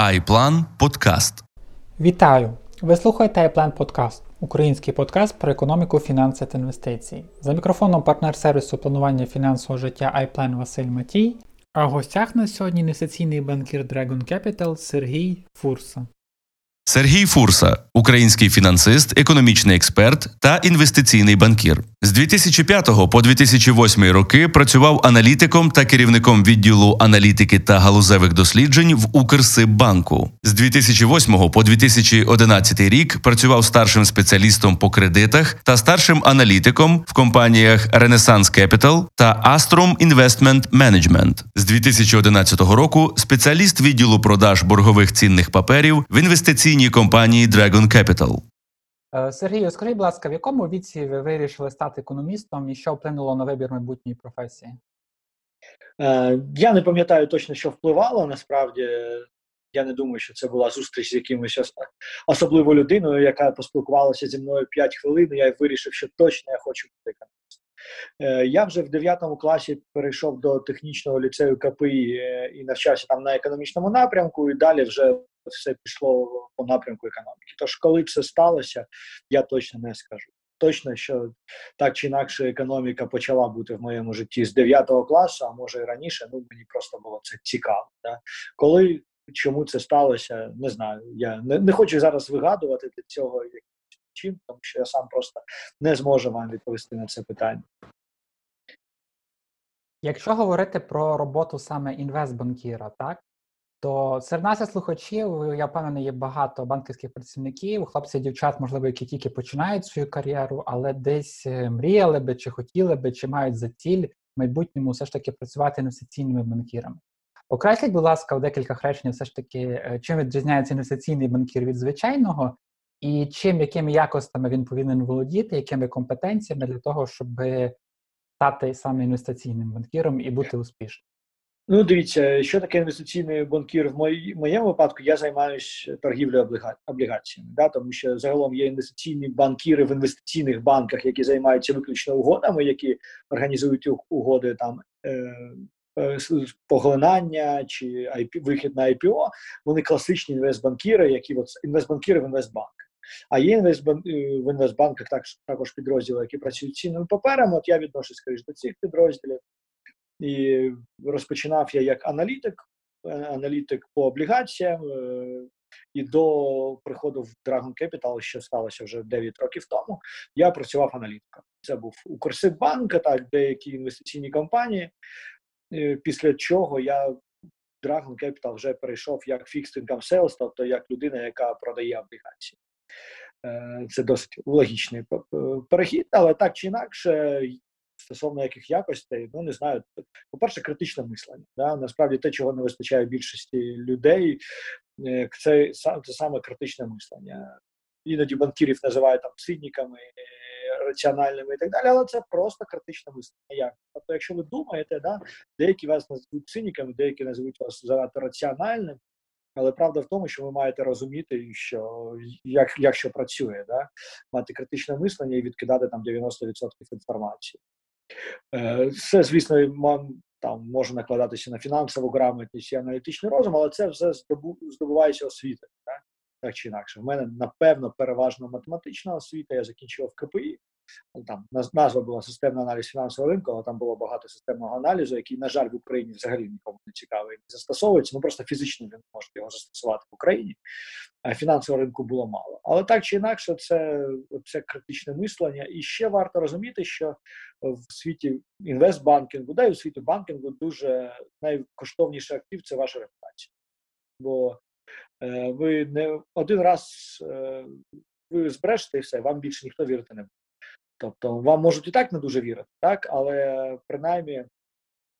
iPlan Подкаст. Вітаю! Ви слухаєте iPlan Подкаст, український подкаст про економіку, фінанси та інвестиції. За мікрофоном партнер сервісу планування фінансового життя iPlan Василь Матій. А в гостях на сьогодні інвестиційний банкір Dragon Capital Сергій Фурса. Сергій Фурса, український фінансист, економічний експерт та інвестиційний банкір. З 2005 по 2008 роки працював аналітиком та керівником відділу аналітики та галузевих досліджень в Укрсиббанку. З 2008 по 2011 рік працював старшим спеціалістом по кредитах та старшим аналітиком в компаніях Renaissance Capital та Astrom Investment Management. З 2011 року спеціаліст відділу продаж боргових цінних паперів в інвестиційній компанії Dragon Capital. Е, Сергію, скажіть, будь ласка, в якому віці ви вирішили стати економістом і що вплинуло на вибір майбутньої професії? Е, Я не пам'ятаю точно, що впливало. Насправді, я не думаю, що це була зустріч з якимось ос- особливою людиною, яка поспілкувалася зі мною 5 хвилин. і Я вирішив, що точно я хочу бути економістом. Е, Я вже в 9 класі перейшов до технічного ліцею КПІ і навчався там на економічному напрямку, і далі вже все пішло по напрямку економіки. Тож, коли це сталося, я точно не скажу. Точно, що так чи інакше економіка почала бути в моєму житті з 9 класу, а може і раніше. Ну мені просто було це цікаво. Да? Коли чому це сталося, не знаю. Я не, не хочу зараз вигадувати для цього якимось чин, тому що я сам просто не зможу вам відповісти на це питання. Якщо говорити про роботу саме інвестбанкіра, так то серед нас слухачів, я впевнений, є багато банківських працівників, хлопців, дівчат, можливо, які тільки починають свою кар'єру, але десь е, мріяли би, чи хотіли би, чи мають за ціль в майбутньому все ж таки працювати інвестиційними банкірами. Окресліть, будь ласка, в декілька речень, все ж таки, е, чим відрізняється інвестиційний банкір від звичайного, і чим якими якостями він повинен володіти, якими компетенціями для того, щоб стати саме інвестиційним банкіром і бути успішним. Ну, дивіться, що таке інвестиційний банкір в мої- моєму випадку, я займаюся торгівлею обліга- облігаціями, да, тому що загалом є інвестиційні банкіри в інвестиційних банках, які займаються виключно угодами, які організують угоди там. Е- е, поглинання чи IP, вихід на IPO, вони класичні інвестбанкіри, які от інвестбанкіри в інвестбанках. А є інвестбан, е, в інвестбанках також підрозділи, які працюють цінними паперами. От я відношусь скоріш до цих підрозділів. І розпочинав я як аналітик, е, аналітик по облігаціям. е, І до приходу в Dragon Capital, що сталося вже 9 років тому, я працював аналітиком. Це був Укрсиббанк, так, деякі інвестиційні компанії. Е, Після чого я Dragon Capital вже перейшов як Fixed Income Sales, тобто як людина, яка продає облігації. Це досить логічний перехід, але так чи інакше, стосовно яких якостей, ну не знаю. По-перше, критичне мислення. Да? Насправді те, чого не вистачає більшості людей, е, це, це саме критичне мислення. Іноді банкірів називають там циніками, е, раціональними і так далі, але це просто критичне мислення. Як? Тобто, якщо ви думаєте, да, деякі вас назвуть циніками, деякі називуть вас занадто раціональним. Але правда в тому, що ви маєте розуміти, що як, як що працює, да? мати критичне мислення і відкидати там 90% інформації. Це, звісно, там може накладатися на фінансову грамотність і аналітичний розум, але це все здобу- здобувається освітою, так? так чи інакше. У мене, напевно, переважно математична освіта, я закінчував КПІ. Там назва була системний аналіз фінансового ринку, але там було багато системного аналізу, який, на жаль, в Україні взагалі нікому не цікавий, не застосовується. Ну просто фізично ви не можете його застосувати в Україні. А фінансового ринку було мало. Але так чи інакше, це, це критичне мислення. І ще варто розуміти, що в світі інвестбанкінгу, да і у світі банкінгу дуже найкоштовніший актив це ваша репутація. Бо е, ви не один раз е, ви збрешете і все, вам більше ніхто вірити не буде. Тобто вам можуть і так не дуже вірити, так, але принаймні,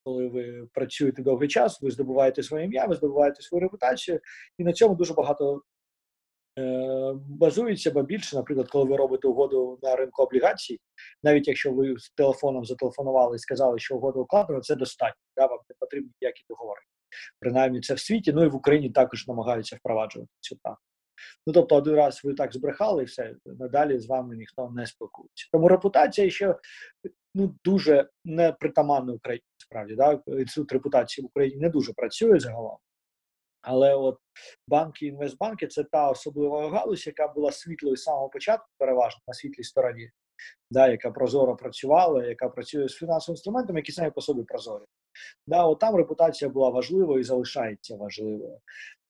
коли ви працюєте довгий час, ви здобуваєте своє ім'я, ви здобуваєте свою репутацію, і на цьому дуже багато е, базується, бо більше, наприклад, коли ви робите угоду на ринку облігацій, навіть якщо ви з телефоном зателефонували і сказали, що угода укладена, це достатньо, да, вам не потрібні ніякі договори. Принаймні, це в світі, ну і в Україні також намагаються впроваджувати цю практику. Ну тобто, один раз ви так збрехали, і все надалі з вами ніхто не спілкується. Тому репутація ще ну дуже непритаманна Україні. Справді, да? інститут репутації в Україні не дуже працює загалом. Але от банки, інвестбанки це та особлива галузь, яка була світлою з самого початку, переважно на світлій стороні, да, яка прозоро працювала, яка працює з фінансовим інструментом, які самі по собі прозорі. Да, от там репутація була важливою і залишається важливою.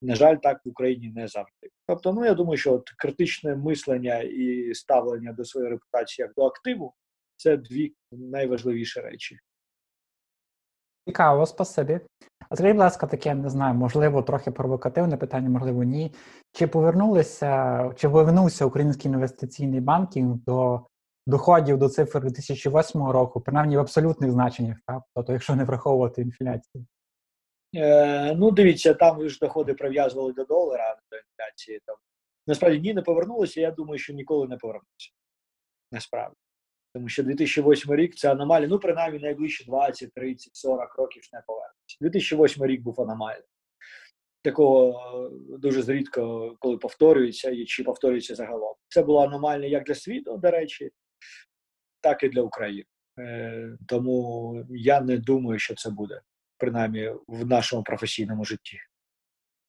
На жаль, так в Україні не завжди. Тобто, ну я думаю, що от критичне мислення і ставлення до своєї репутації як до активу це дві найважливіші речі. Цікаво, спасибі. А скажіть, будь ласка, таке не знаю, можливо, трохи провокативне питання, можливо, ні. Чи повернулися, чи повернувся український інвестиційний банкінг до доходів до цифр 2008 року, принаймні в абсолютних значеннях, так? тобто, якщо не враховувати інфляцію? Е, Ну, дивіться, там ви ж доходи прив'язували до долара, до інфляції. Там насправді ні, не повернулися. Я думаю, що ніколи не повернуться. Насправді. Тому що 2008 рік це аномалія, ну, принаймні, найближчі 20, 30, 40 років не повернеться. 2008 рік був аномалією. Такого е, дуже зрідко, коли повторюється і чи повторюється загалом. Це було аномальне як для світу, до речі, так і для України. Е, Тому я не думаю, що це буде, принаймні в нашому професійному житті.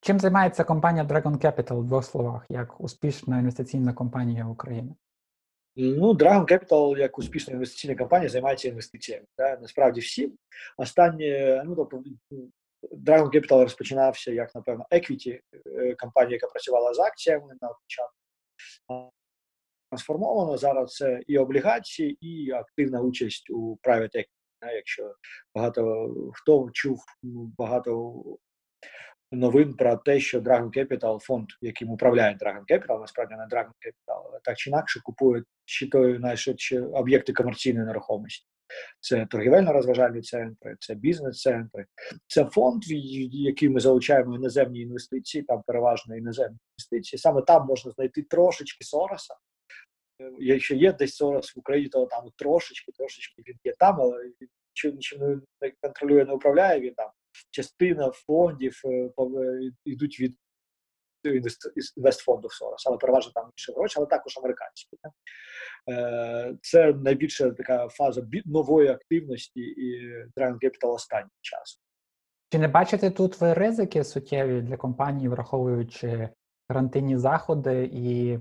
Чим займається компанія Dragon Capital в двох словах, як успішна інвестиційна компанія України? Ну, Dragon Capital, як успішна інвестиційна компанія, займається інвестиціями. Да? Насправді всі. Останні, ну тобто, Dragon Capital розпочинався як, напевно, equity е, компанія, яка працювала з акціями на початку. Трансформовано зараз це і облігації, і активна участь у private equity. Якщо багато хто чув багато новин про те, що Dragon Capital, фонд, яким управляє Dragon Capital, насправді не Dragon Capital, так чи інакше купують чи то наші чи об'єкти комерційної нерухомості. Це торгівельно-розважальні центри, це бізнес-центри, це фонд, який ми залучаємо іноземні інвестиції, там переважно іноземні інвестиції. Саме там можна знайти трошечки Сороса. Якщо є десь Сорос в Україні, то там трошечки, трошечки він є там, але нічим нічим не контролює, не управляє він там частина фондів йдуть від інвестфондів Сороса, але переважно там інші гроші, але також американські. Це найбільша така фаза нової активності і Dragon Capital останнім часом. Чи не бачите тут ви ризики суттєві для компанії, враховуючи карантинні заходи, і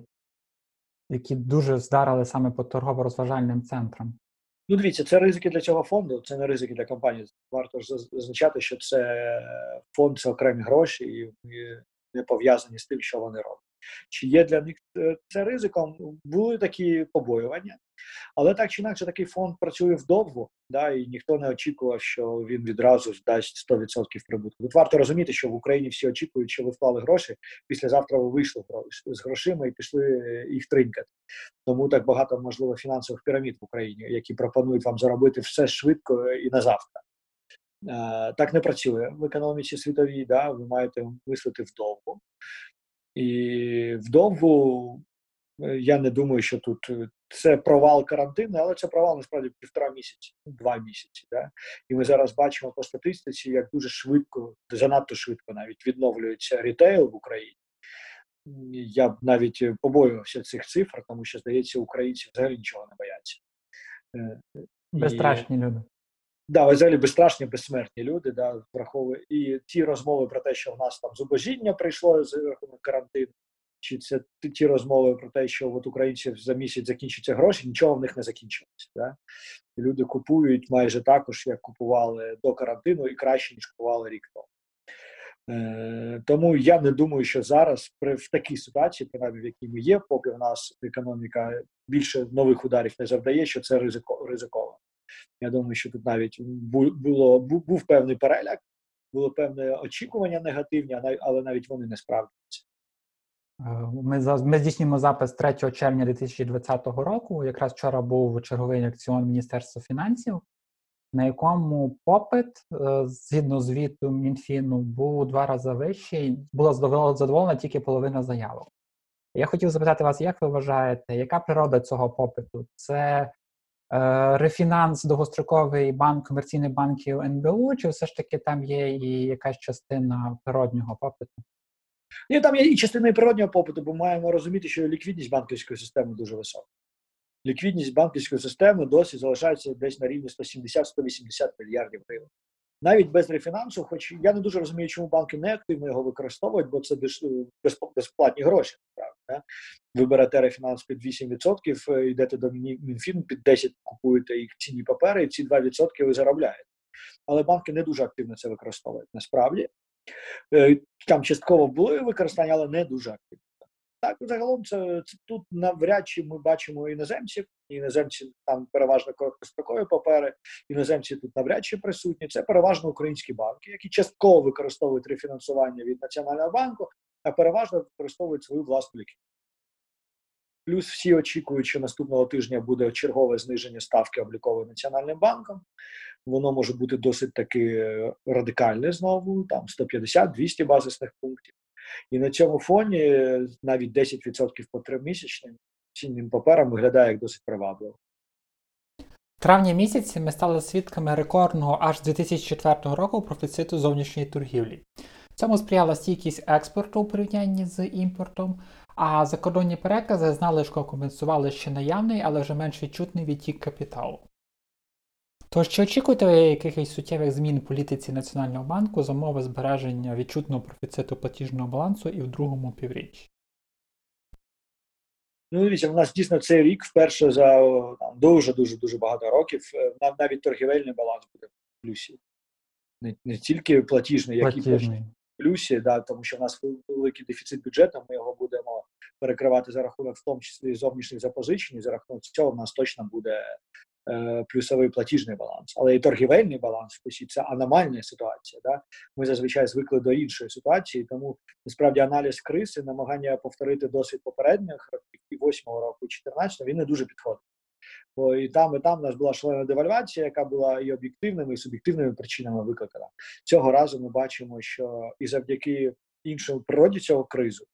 які дуже здарили саме по торгово-розважальним центрам? Ну, дивіться, це ризики для цього фонду, це не ризики для компанії. Варто ж зазначати, що це фонд, це окремі гроші, і не пов'язані з тим, що вони роблять. Чи є для них е, це ризиком? Були такі побоювання, але так чи інакше такий фонд працює вдовго, да, і ніхто не очікував, що він відразу дасть 100% прибутку. Тут варто розуміти, що в Україні всі очікують, що ви вклали гроші. Післязавтра ви вийшли з грошима і пішли їх тринькати. Тому так багато можливо фінансових пірамід в Україні, які пропонують вам заробити все швидко і на завтра. Так не працює в економіці світовій. Да, ви маєте мислити вдовго. І вдовго е, я не думаю, що тут е, це провал карантину, але це провал насправді півтора місяці, два місяці. Да? І ми зараз бачимо по статистиці, як дуже швидко, занадто швидко навіть відновлюється рітейл в Україні. Я б навіть побоювався цих цифр, тому що здається, українці взагалі нічого не бояться. Е, Безстрашні люди да, взагалі безстрашні, безсмертні люди, да, враховує і ті розмови про те, що в нас там зубожіння прийшло з рахунок карантину, чи це ті розмови про те, що от українців за місяць закінчаться гроші, нічого в них не закінчилося. Да? Люди купують майже також, як купували до карантину, і краще ніж купували рік тому. Е, тому я не думаю, що зараз при в такій ситуації, принаймні в якій ми є, поки в нас економіка більше нових ударів не завдає, що це ризико, ризиково. Я думаю, що тут навіть було був певний переляк, було певне очікування негативні, але навіть вони не справдяться. Ми ми здійснюємо запис 3 червня 2020 року. Якраз вчора був черговий акціон Міністерства фінансів, на якому попит, е, згідно звіту Мінфіну, був у два рази вищий. Була задоволена тільки половина заявок. Я хотів запитати вас, як ви вважаєте, яка природа цього попиту? Це Е, рефінанс довгостроковий банк, комерційний банків НБУ, чи все ж таки там є і якась частина природнього попиту? Ні, там є і частина природнього попиту, бо маємо розуміти, що ліквідність банківської системи дуже висока. Ліквідність банківської системи досі залишається десь на рівні 170-180 мільярдів гривень. навіть без рефінансу, хоч я не дуже розумію, чому банки не активно його використовують, бо це безплатні гроші. Правда? Ви берете рефінанс під 8%, е, йдете до Мінфін, під 10% купуєте їх цінні папери, і ці 2% ви заробляєте. Але банки не дуже активно це використовують насправді. Е, там частково були використання, але не дуже активно. Так, загалом, це, це тут навряд чи ми бачимо іноземців. Іноземці там переважно короткострокові папери, іноземці тут навряд чи присутні. Це переважно українські банки, які частково використовують рефінансування від Національного банку, а переважно використовують свою власну ліквідність. Плюс всі очікують, що наступного тижня буде чергове зниження ставки облікової національним банком. Воно може бути досить таки радикальне знову, там 150-200 базисних пунктів. І на цьому фоні навіть 10% по тримісячним цінним паперам виглядає як досить привабливо. В травні місяці ми стали свідками рекордного аж з 2004 року профіциту зовнішньої торгівлі. Цьому сприяла стійкість експорту у порівнянні з імпортом, а закордонні перекази зналишку компенсували ще наявний, але вже менш відчутний відтік капіталу. Тож чи очікуєте ви якихось суттєвих змін в політиці Національного банку за умови збереження відчутного профіциту платіжного балансу і в другому півріччі? Ну, дивіться, у нас дійсно цей рік вперше за там, дуже дуже дуже багато років. Е, нам навіть торгівельний баланс буде в плюсі. Не не тільки платіжний, як і в плюсі, да, тому що в нас великий дефіцит бюджету, ми його будемо перекривати за рахунок, в тому числі зовнішніх запозичень, за рахунок цього в нас точно буде Е, плюсовий платіжний баланс, але і торгівельний баланс посі це аномальна ситуація. Да? Ми зазвичай звикли до іншої ситуації, тому насправді аналіз криси, намагання повторити досвід попередніх років і 8 року, і 14 він не дуже підходить. Бо і там, і там у нас була шлена девальвація, яка була і об'єктивними, і суб'єктивними причинами викликана. Цього разу ми бачимо, що і завдяки іншому природі цього кризу,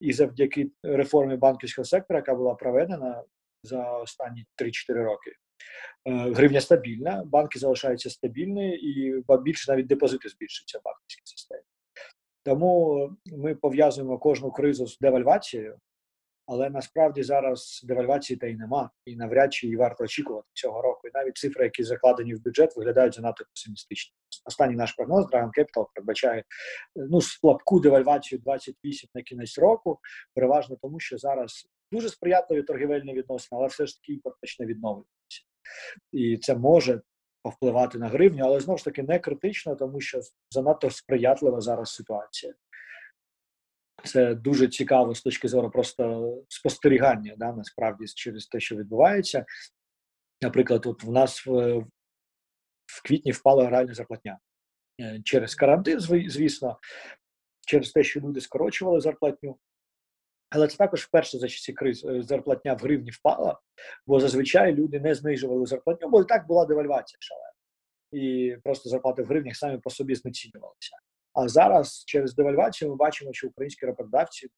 і завдяки реформі банківського сектора, яка була проведена за останні 3-4 роки, Е, гривня стабільна, банки залишаються стабільні, і більше навіть депозити збільшуються в банківській системі. Тому ми пов'язуємо кожну кризу з девальвацією, але насправді зараз девальвації та й нема, і навряд чи її варто очікувати цього року. І навіть цифри, які закладені в бюджет, виглядають занадто песимістично. Останній наш прогноз Dragon Capital передбачає ну слабку девальвацію 28 на кінець року, переважно тому, що зараз дуже сприятливі торгівельні відносини, але все ж таки імпорт почне відновлюватися і це може повпливати на гривню, але знову ж таки не критично, тому що занадто сприятлива зараз ситуація. Це дуже цікаво з точки зору просто спостерігання, да, насправді через те, що відбувається. Наприклад, от в нас в, в квітні впала реальна зарплатня е, через карантин, звісно, через те, що люди скорочували зарплатню. Але це також вперше за часі криз е, зарплатня в гривні впала, бо зазвичай люди не знижували зарплатню, бо і так була девальвація шалена. І просто зарплати в гривнях самі по собі знецінювалися. А зараз через девальвацію ми бачимо, що українські роботодавці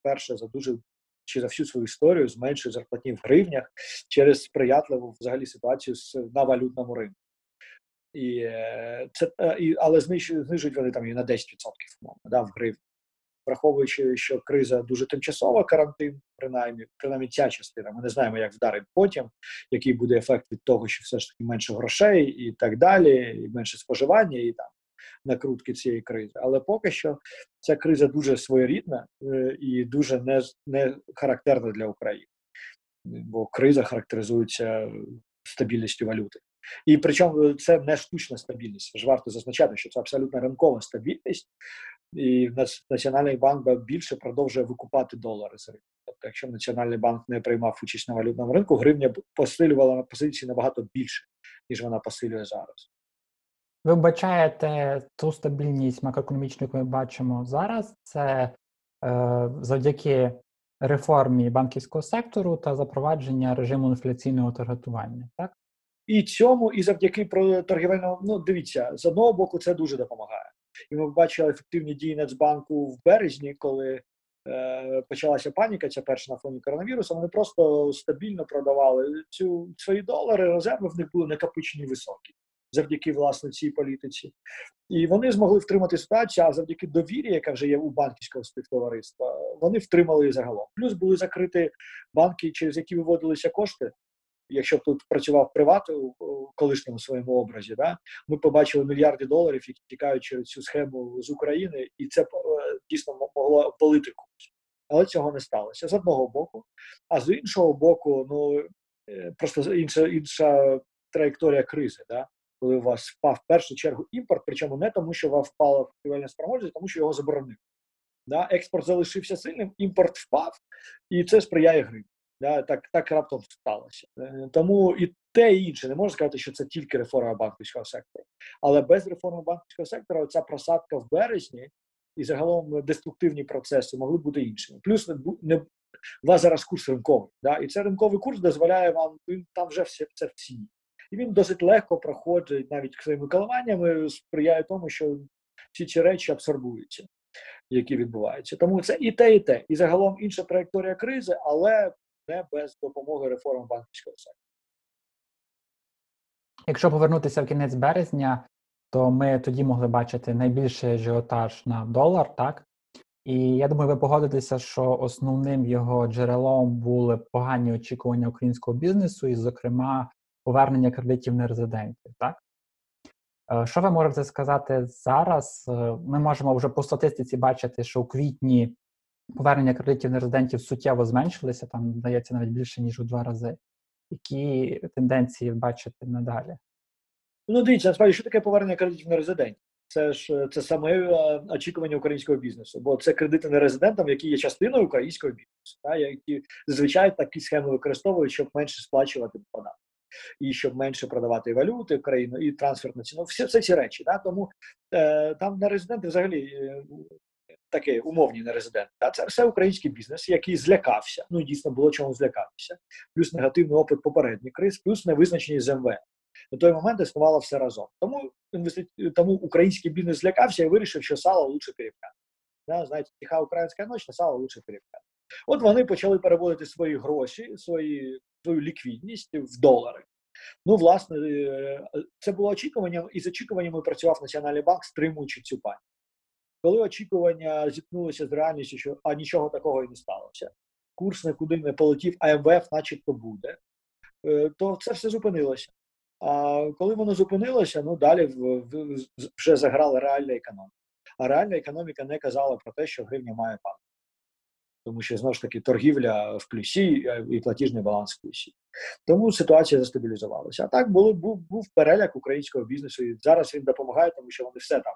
вперше за дуже чи за всю свою історію зменшують зарплатні в гривнях через сприятливу взагалі ситуацію на валютному ринку. І е, це е, і, але знижують вони там і на 10% умовно, да, в гривні враховуючи, що криза дуже тимчасова, карантин, принаймні, принаймні ця частина. Ми не знаємо, як вдарить потім, який буде ефект від того, що все ж таки менше грошей і так далі, і менше споживання і там накрутки цієї кризи. Але поки що ця криза дуже своєрідна е, і дуже не, не характерна для України, бо криза характеризується стабільністю валюти. І причому це не штучна стабільність. Ж варто зазначати, що це абсолютно ринкова стабільність, і Національний банк більше продовжує викупати долари з ринку. Тобто, якщо Національний банк не приймав участь на валютному ринку, гривня посилювала на позиції набагато більше, ніж вона посилює зараз. Ви вбачаєте ту стабільність макроекономічну, яку ми бачимо зараз, це е, завдяки реформі банківського сектору та запровадження режиму інфляційного таргетування, так? І цьому, і завдяки торгівельному, ну дивіться, з одного боку, це дуже допомагає. І ми бачили ефективні дії Нацбанку в березні, коли е, почалася паніка, ця перша на фоні коронавірусу. Вони просто стабільно продавали цю свої долари. Резерви в них були накопичені високі завдяки власне цій політиці. І вони змогли втримати ситуацію, а завдяки довірі, яка вже є у банківського співтовариства, вони втримали її загалом. Плюс були закриті банки, через які виводилися кошти якщо б тут працював приват у, колишньому своєму образі, да, ми побачили мільярди доларів, які тікають через цю схему з України, і це е, дійсно могло обвалити курс. Але цього не сталося з одного боку, а з іншого боку, ну е, просто інша інша траєкторія кризи. Да? Коли у вас впав в першу чергу імпорт, причому не тому, що вас впала купівельна спроможність, тому що його заборонили. Да? Експорт залишився сильним, імпорт впав, і це сприяє гривні. Да? Так так раптом сталося. Е, тому і те, і інше не можна сказати, що це тільки реформа банківського сектору. Але без реформи банківського сектору ця просадка в березні і загалом деструктивні процеси могли бути іншими. Плюс не не у вас зараз курс ринковий. Да? І це ринковий курс дозволяє вам, там вже все це в ціні. І він досить легко проходить навіть своїми коливаннями, сприяє тому, що всі ці речі абсорбуються, які відбуваються. Тому це і те, і те. І загалом інша траєкторія кризи, але не без допомоги реформи банківського сектору. Якщо повернутися в кінець березня, то ми тоді могли бачити найбільший ажіотаж на долар, так? І я думаю, ви погодитеся, що основним його джерелом були погані очікування українського бізнесу, і, зокрема, повернення кредитів нерезидентів. Так е, що ви можете сказати зараз? Е, ми можемо вже по статистиці бачити, що у квітні повернення кредитів нерезидентів суттєво зменшилися, там здається навіть більше ніж у два рази. Які тенденції бачите надалі? Ну, дивіться, насправді, що таке повернення кредитів нерезидентів? Це ж це саме е, очікування українського бізнесу, бо це кредити нерезидентам, які є частиною українського бізнесу, та, які зазвичай такі схеми використовують, щоб менше сплачувати податки і щоб менше продавати валюти в країну, і трансферну ціну. Всі все ці речі. Да? Тому е, там нерезиденти взагалі е, таке умовні нерезиденти. Да? Це все український бізнес, який злякався. Ну дійсно було чому злякатися, плюс негативний опит попередніх криз, плюс невизначеність з МВФ. На той момент існувало все разом. Тому тому український бізнес злякався і вирішив, що сало лучше переп'яти. Да, знаєте, тиха українська ніч, на сало лучше переп'яти. От вони почали переводити свої гроші, свої, свою ліквідність в долари. Ну, власне, е, це було очікуванням, і з очікуваннями працював Національний банк, стримуючи цю паніку. Коли очікування зіткнулися з реальністю, що а нічого такого і не сталося, курс нікуди не полетів, а МВФ начебто буде, е, то це все зупинилося. А коли воно зупинилося, ну далі вже заграла реальна економіка. А реальна економіка не казала про те, що гривня має падати. Тому що знову ж таки торгівля в плюсі і платіжний баланс в плюсі. Тому ситуація застабілізувалася. А так було, був був переляк українського бізнесу, і зараз він допомагає, тому що вони все там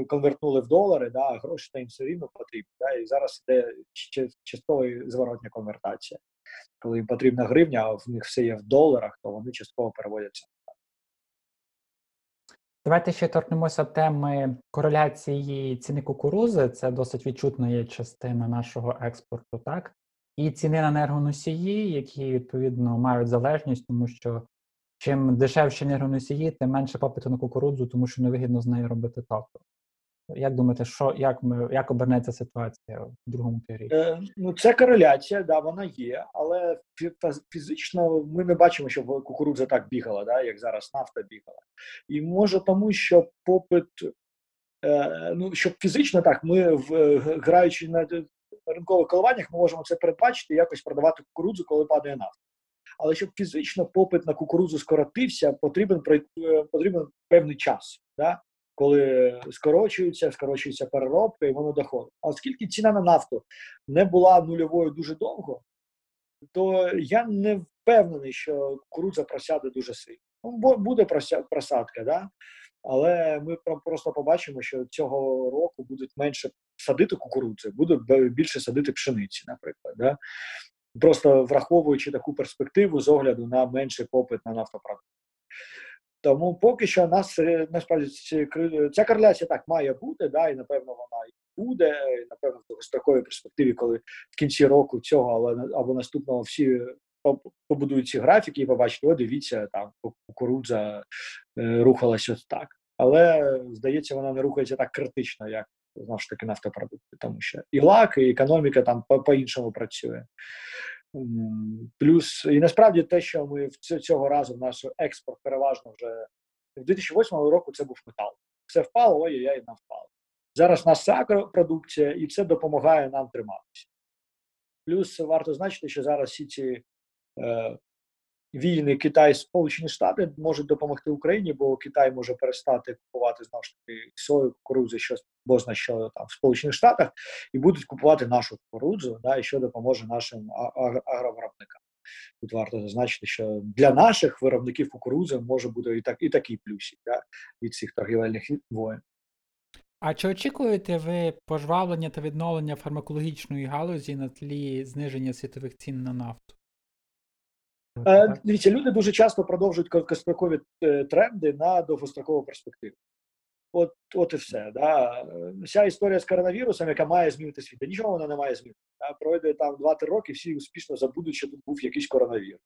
е, конвертнули в долари, да, гроші їм все рівно потрібні. Да, І зараз йде часткова зворотня конвертація. Коли їм потрібна гривня, а в них все є в доларах, то вони частково переводяться. Давайте ще торкнемося теми кореляції ціни кукурузи. Це досить відчутна є частина нашого експорту, так? І ціни на енергоносії, які відповідно мають залежність, тому що чим дешевші енергоносії, тим менше попиту на кукурудзу, тому що невигідно з нею робити топливо. Як думаєте, що як ми як обернеться ситуація в другому півріччі? Е, ну це кореляція, да, вона є, але фізично ми не бачимо, що кукурудза так бігала, да, як зараз нафта бігала. І може тому, що попит, е, ну щоб фізично так, ми в граючи на ринкових коливаннях, ми можемо це передбачити, якось продавати кукурудзу, коли падає нафта. Але щоб фізично попит на кукурудзу скоротився, потрібен е, потрібен певний час. Да? Коли скорочується, скорочується переробка, і воно доходить. А оскільки ціна на нафту не була нульовою дуже довго, то я не впевнений, що кукурудза просяде дуже сильно. Ну, буде просадка, да? але ми просто побачимо, що цього року будуть менше садити кукурудзи, будуть більше садити пшениці, наприклад. Да? Просто враховуючи таку перспективу з огляду на менший попит на нафтопродукти. Тому поки що нас е, насправді ця кореляція так має бути, да, і напевно вона і буде, і, напевно, в довгостроковій перспективі, коли в кінці року цього або наступного всі побудують ці графіки і побачать, о, дивіться, там кукурудза е, рухалася так. Але здається, вона не рухається так критично, як знову ж таки нафтопродукти, тому що і лак, і економіка там по-іншому працює. Плюс і насправді те, що ми цього разу наш експорт переважно вже в 2008 року це був метал. Все впало, ой яй нам впало. Зараз в наша продукція, і це допомагає нам триматися. Плюс варто значити, що зараз всі ці е, війни Китай Сполучені Штати можуть допомогти Україні, бо Китай може перестати купувати знову ж таки сою, кукурудзи, що бозна що там в Сполучених Штатах, і будуть купувати нашу кукурудзу, да, і що допоможе нашим агровиробникам. Тут варто зазначити, що для наших виробників кукурудзи може бути і так і такий плюсик да, від цих торгівельних воєн. А чи очікуєте ви пожвавлення та відновлення фармакологічної галузі на тлі зниження світових цін на нафту? Е, дивіться, люди дуже часто продовжують короткострокові е, тренди на довгострокову перспективу. От от і все. Да. Вся історія з коронавірусом, яка має змінити світ. Нічого вона не має змінити. Да. Пройде там 2-3 роки, всі успішно забудуть, що тут був якийсь коронавірус.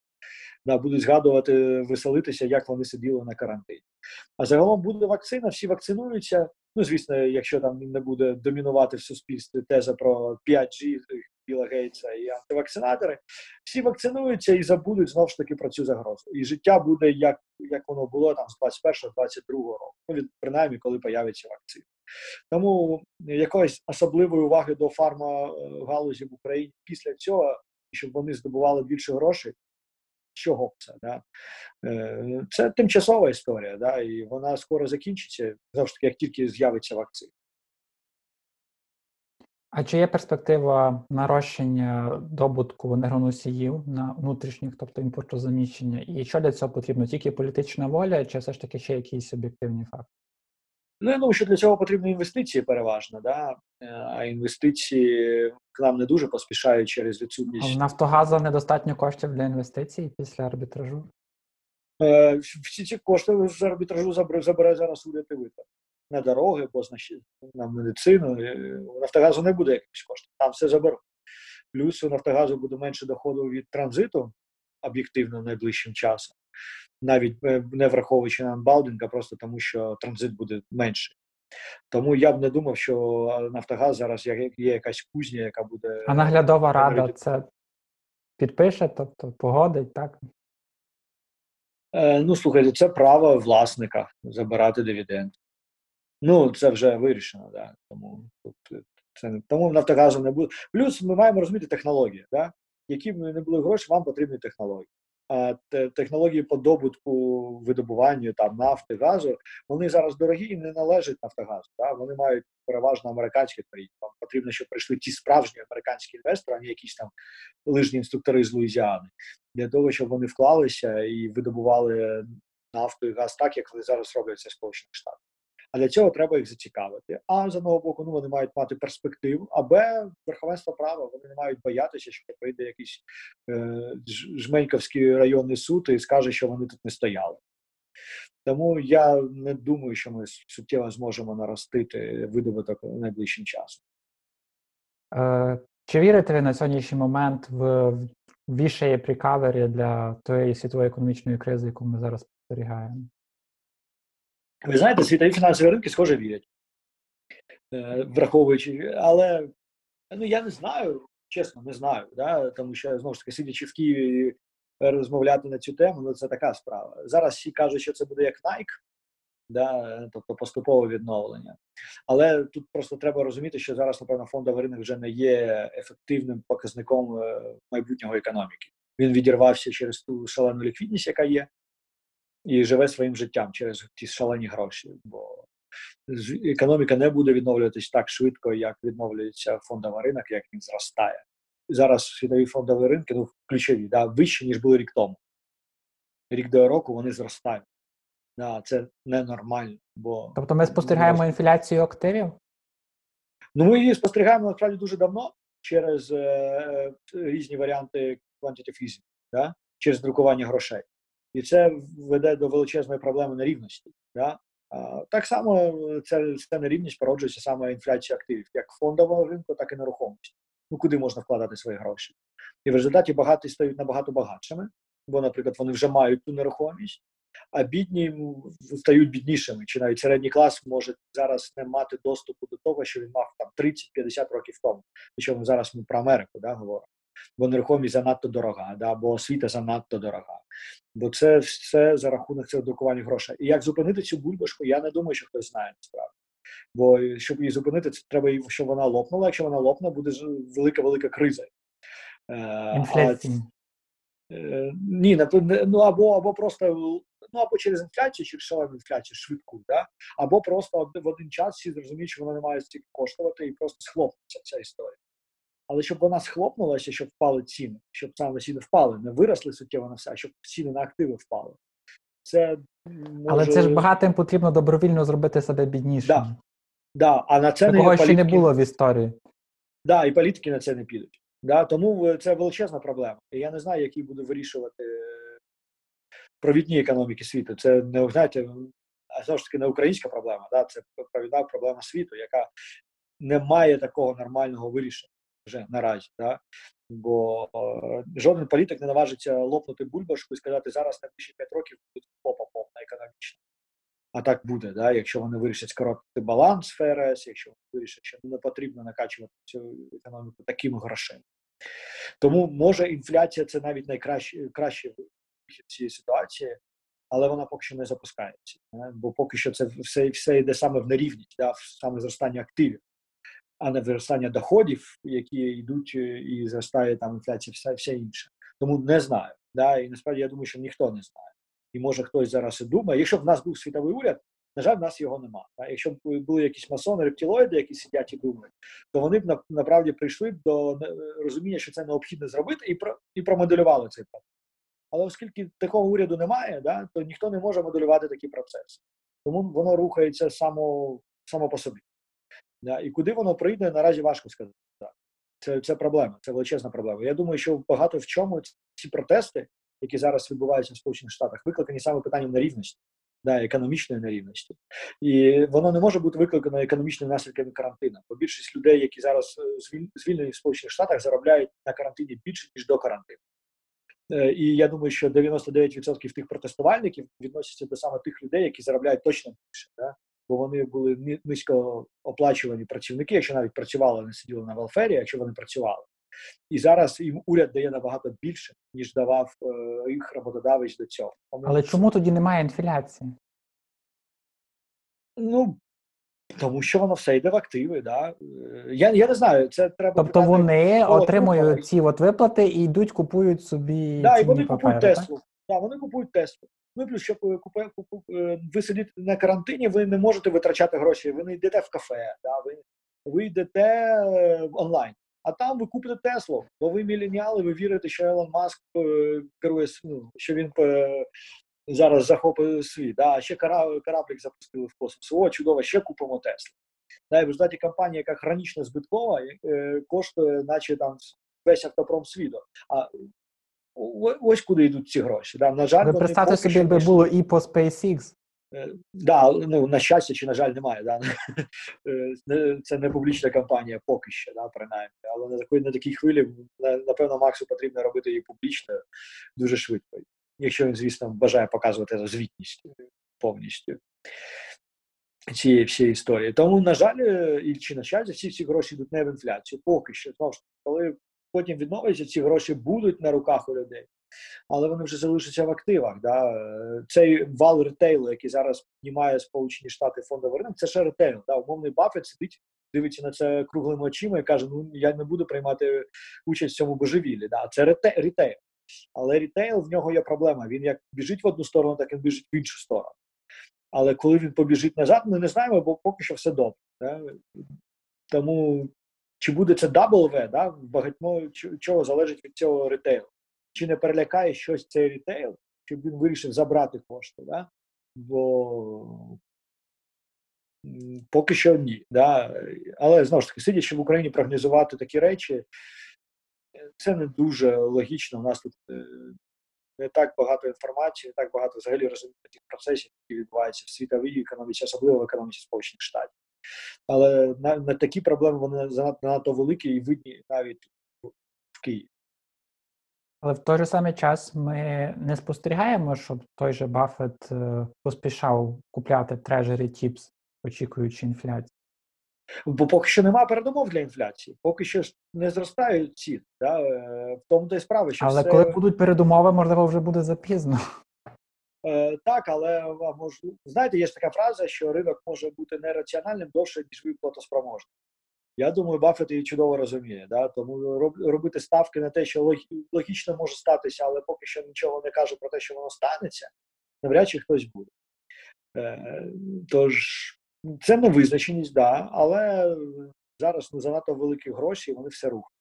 Да, Будуть згадувати, веселитися, як вони сиділи на карантині. А загалом буде вакцина, всі вакцинуються. Ну, звісно, якщо там не буде домінувати в суспільстві теза про 5G, Біла Гейтса і антивакцинатори, всі вакцинуються і забудуть знову ж таки про цю загрозу. І життя буде як як воно було там з 21-22 року, ну, від принаймні, коли появиться вакцина. Тому якоїсь особливої уваги до фармагалузі в Україні після цього, щоб вони здобували більше грошей. Чого це? Да? Е, це тимчасова історія, да? і вона скоро закінчиться, завжди таки, як тільки з'явиться вакцина. А чи є перспектива нарощення добутку енергоносіїв на внутрішніх, тобто імпортозаміщення? І що для цього потрібно? Тільки політична воля, чи все ж таки ще якісь об'єктивні факти? Ну, я думаю, що для цього потрібні інвестиції переважно, да? Е, а інвестиції к нам не дуже поспішають через відсутність. А в Нафтогазу недостатньо коштів для інвестицій після арбітражу? Е, всі ці кошти з арбітражу забере зараз уряд і витрат на дороги, позначить на медицину. У Нафтогазу не буде якихось коштів, там все заберуть. Плюс у Нафтогазу буде менше доходу від транзиту об'єктивно найближчим часом, навіть е, не враховуючи на анбалдинг, а просто тому, що транзит буде менший. Тому я б не думав, що Нафтогаз зараз є якась кузня, яка буде. А наглядова рада це підпише, тобто погодить, так? Е, ну, слухайте, це право власника забирати дивіденд. Ну, це вже вирішено, да. Тому тут це тому Нафтогазу не буде. Плюс ми маємо розуміти технології, да? які б не були гроші, вам потрібні технології. А технології по добутку видобуванню там нафти, газу, вони зараз дорогі і не належать Нафтогазу. Да? Вони мають переважно американські країни. Вам потрібно, щоб прийшли ті справжні американські інвестори, а не якісь там лижні інструктори з Луїзіани, для того, щоб вони вклалися і видобували нафту і газ так, як вони зараз роблять це Сполучених Штатах. А для цього треба їх зацікавити. А з одного боку, ну вони мають мати перспективу, а Б верховенство права. Вони не мають боятися, що прийде якийсь е, жменьковський районний суд і скаже, що вони тут не стояли. Тому я не думаю, що ми суттєво зможемо наростити видобуток найближчим часом. Е, Чи вірите ви на сьогоднішній момент в вішає прикавері для тієї світової економічної кризи, яку ми зараз спостерігаємо? Ви знаєте, світові фінансові ринки схоже вірять, е, враховуючи, але ну я не знаю, чесно, не знаю, да? тому що знову ж таки, сидячи в Києві розмовляти на цю тему, ну це така справа. Зараз всі кажуть, що це буде як Nike, да? тобто поступове відновлення. Але тут просто треба розуміти, що зараз, напевно, фондовий ринок вже не є ефективним показником е, майбутнього економіки. Він відірвався через ту шалену ліквідність, яка є і живе своїм життям через ті шалені гроші. Бо економіка не буде відновлюватись так швидко, як відновлюється фондовий ринок, як він зростає. Зараз світові фондові ринки ну, ключові, да, вищі, ніж були рік тому. Рік до року вони зростають. Да, Це ненормально. Бо, Тобто ми спостерігаємо інфляцію активів? Ну, ми її спостерігаємо насправді дуже давно через е, різні варіанти quantitative easing, да? через друкування грошей і це веде до величезної проблеми нерівності. Да? Так само це, ця нерівність породжується саме інфляція активів, як фондового ринку, так і нерухомості. Ну куди можна вкладати свої гроші? І в результаті багаті стають набагато багатшими, бо, наприклад, вони вже мають ту нерухомість, а бідні стають біднішими. Чи навіть середній клас може зараз не мати доступу до того, що він мав там 30-50 років тому. Причому зараз ми про Америку да, говоримо бо нерухомість занадто дорога, да, бо освіта занадто дорога. Бо це все за рахунок цього друкування грошей. І як зупинити цю бульбашку, я не думаю, що хтось знає насправді. Бо щоб її зупинити, це треба, щоб вона лопнула. Якщо вона лопне, буде велика велика криза. Інфляція. Е, Ні, напевне, ну або або просто ну або через інфляцію, через шалену інфляцію швидку, да? або просто в один час всі зрозуміють, що вона не має стільки коштувати, і просто схлопнеться ця історія. Але щоб вона схлопнулася, щоб впали ціни, щоб саме ціни впали, не виросли суттєво на все, а щоб ціни на активи впали. Це може... Але це ж багатим потрібно добровільно зробити себе біднішим. Да. Да, а на це Такого не ще не було в історії. Да, і політики на це не підуть. Да, тому е, це величезна проблема. І я не знаю, який буде вирішувати е, провідні економіки світу. Це не знаєте, а знову ж таки не українська проблема, да, це провідна проблема світу, яка не має такого нормального вирішення вже наразі. Да. Бо е, жоден політик не наважиться лопнути бульбашку і сказати, зараз на 5 років буде попа повна економічна. А так буде, да, якщо вони вирішать скоротити баланс ФРС, якщо вони вирішать, що не потрібно накачувати цю економіку такими грошима. Тому може інфляція це навіть найкращий кращий вихід цієї ситуації, але вона поки що не запускається. да, Бо поки що це все, все йде саме в нерівність, да, саме зростання активів, а не зростання доходів, які йдуть е, і зростає там інфляція, все, все інше. Тому не знаю. Да, і насправді я думаю, що ніхто не знає. І може хтось зараз і думає, якщо б в нас був світовий уряд, на жаль, в нас його нема. Да? Якщо б були якісь масони, рептилоїди, які сидять і думають, то вони б на- направді прийшли до е, розуміння, що це необхідно зробити, і про і промоделювали цей процес. Але оскільки такого уряду немає, да, то ніхто не може моделювати такі процеси. Тому воно рухається само, само по собі. І куди воно прийде, наразі важко сказати. Це, це проблема, це величезна проблема. Я думаю, що багато в чому ці протести, які зараз відбуваються в Сполучених Штатах, викликані саме питанням нерівності, да, економічної нерівності. І воно не може бути викликано економічними наслідками карантину. Бо більшість людей, які зараз е, звільнені в Сполучених Штатах, заробляють на карантині більше, ніж до карантину. Е, І я думаю, що 99% тих протестувальників відносяться до саме тих людей, які заробляють точно більше. Да? Бо вони були низько оплачувані працівники, якщо навіть працювали, не сиділи на велфері, якщо вони працювали. І зараз їм уряд дає набагато більше, ніж давав е, їх роботодавець до цього. Тому, Але чому тоді немає інфляції? Ну тому що воно все йде в активи. Да? Е, Я, я не знаю, це треба. Тобто питати- вони отримують ці от виплати і йдуть, купують собі Да, і вони папери. купують так? Теслу. Да, вони купують Теслу. Ну і плюс, щоб е, купе, е, ви сидите на карантині, ви не можете витрачати гроші. Ви не йдете в кафе, да, ви, ви йдете е, онлайн. А там ви купите Теслу, бо ви міленіали, ви вірите, що Елон Маск керує ну, що він зараз захопить світ. А ще кораблик запустили в космос. О, чудово, ще купимо Теслу. Да, і в результаті компанія, яка хронічно збиткова, коштує, наче там весь автопром світу. А ось куди йдуть ці гроші. Да, на жаль, Ви представте собі, якби було і по SpaceX. Е, Да, ну на щастя чи на жаль, немає. Да? Е, Це не публічна кампанія поки що, да, принаймні. Але на такій на такій хвилі напевно Максу потрібно робити її публічною дуже швидко. Якщо він, звісно, бажає показувати звітність повністю цієї всієї історії. Тому, на жаль, е, і чи на щастя, всі ці гроші йдуть не в інфляцію. Поки що, знову ж коли потім відновляться, ці гроші будуть на руках у людей але вони вже залишаться в активах. Да? Цей вал ретейлу, який зараз піднімає Сполучені Штати фондовий ринок, це ще ретейл. Да? Умовний Баффет сидить, дивиться на це круглими очима і каже: Ну я не буду приймати участь в цьому божевіллі. Да? Це рете- ретейл. Але ретейл в нього є проблема. Він як біжить в одну сторону, так і біжить в іншу сторону. Але коли він побіжить назад, ми не знаємо, бо поки що все добре. Да? Тому чи буде це W, да? багато чого залежить від цього ретейлу чи не перелякає щось цей рітейл, щоб він вирішив забрати кошти. Да? Бо поки що ні. Да? Але знову ж таки, сидячи в Україні, прогнозувати такі речі, це не дуже логічно. У нас тут е, не так багато інформації, не так багато взагалі розуміння тих процесів, які відбуваються в світовій економіці, особливо в економіці Сполучених Штатів. Але на, на такі проблеми вони занадто, великі і видні навіть в- Києві. Але в той же самий час ми не спостерігаємо, щоб той же Баффет е, поспішав купляти Treasury Tips, очікуючи інфляції. Бо поки що немає передумов для інфляції, поки що не зростають ціни. Да? е, В тому то й справа, що Але все... коли будуть передумови, можливо, вже буде запізно. Е, так, але а, мож... знаєте, є ж така фраза, що ринок може бути нераціональним довше, ніж ви платоспроможний. Я думаю, Баффет її чудово розуміє. Да? Тому робити ставки на те, що логічно може статися, але поки що нічого не кажу про те, що воно станеться, навряд чи хтось буде. Е, Тож це невизначеність, да, але зараз ну, занадто великі гроші, і вони все рухають.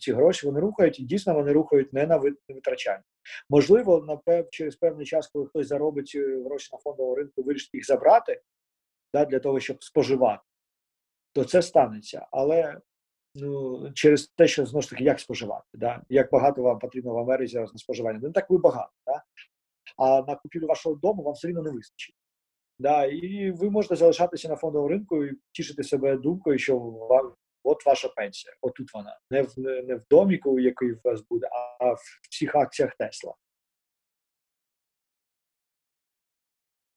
Ці гроші вони рухають, і дійсно вони рухають не на витрачання. Можливо, на пев, через певний час, коли хтось заробить е, гроші на фондовому ринку, вирішить їх забрати да, для того, щоб споживати, то це станеться. Але ну, через те, що знову ж таки, як споживати, да? як багато вам потрібно в Америці зараз на споживання. Не так ви багато, да? а на купівлю вашого дому вам все рівно не вистачить. Да, І ви можете залишатися на фондовому ринку і тішити себе думкою, що от ваша пенсія, отут вона. Не в не в доміку, який у вас буде, а в всіх акціях Тесла.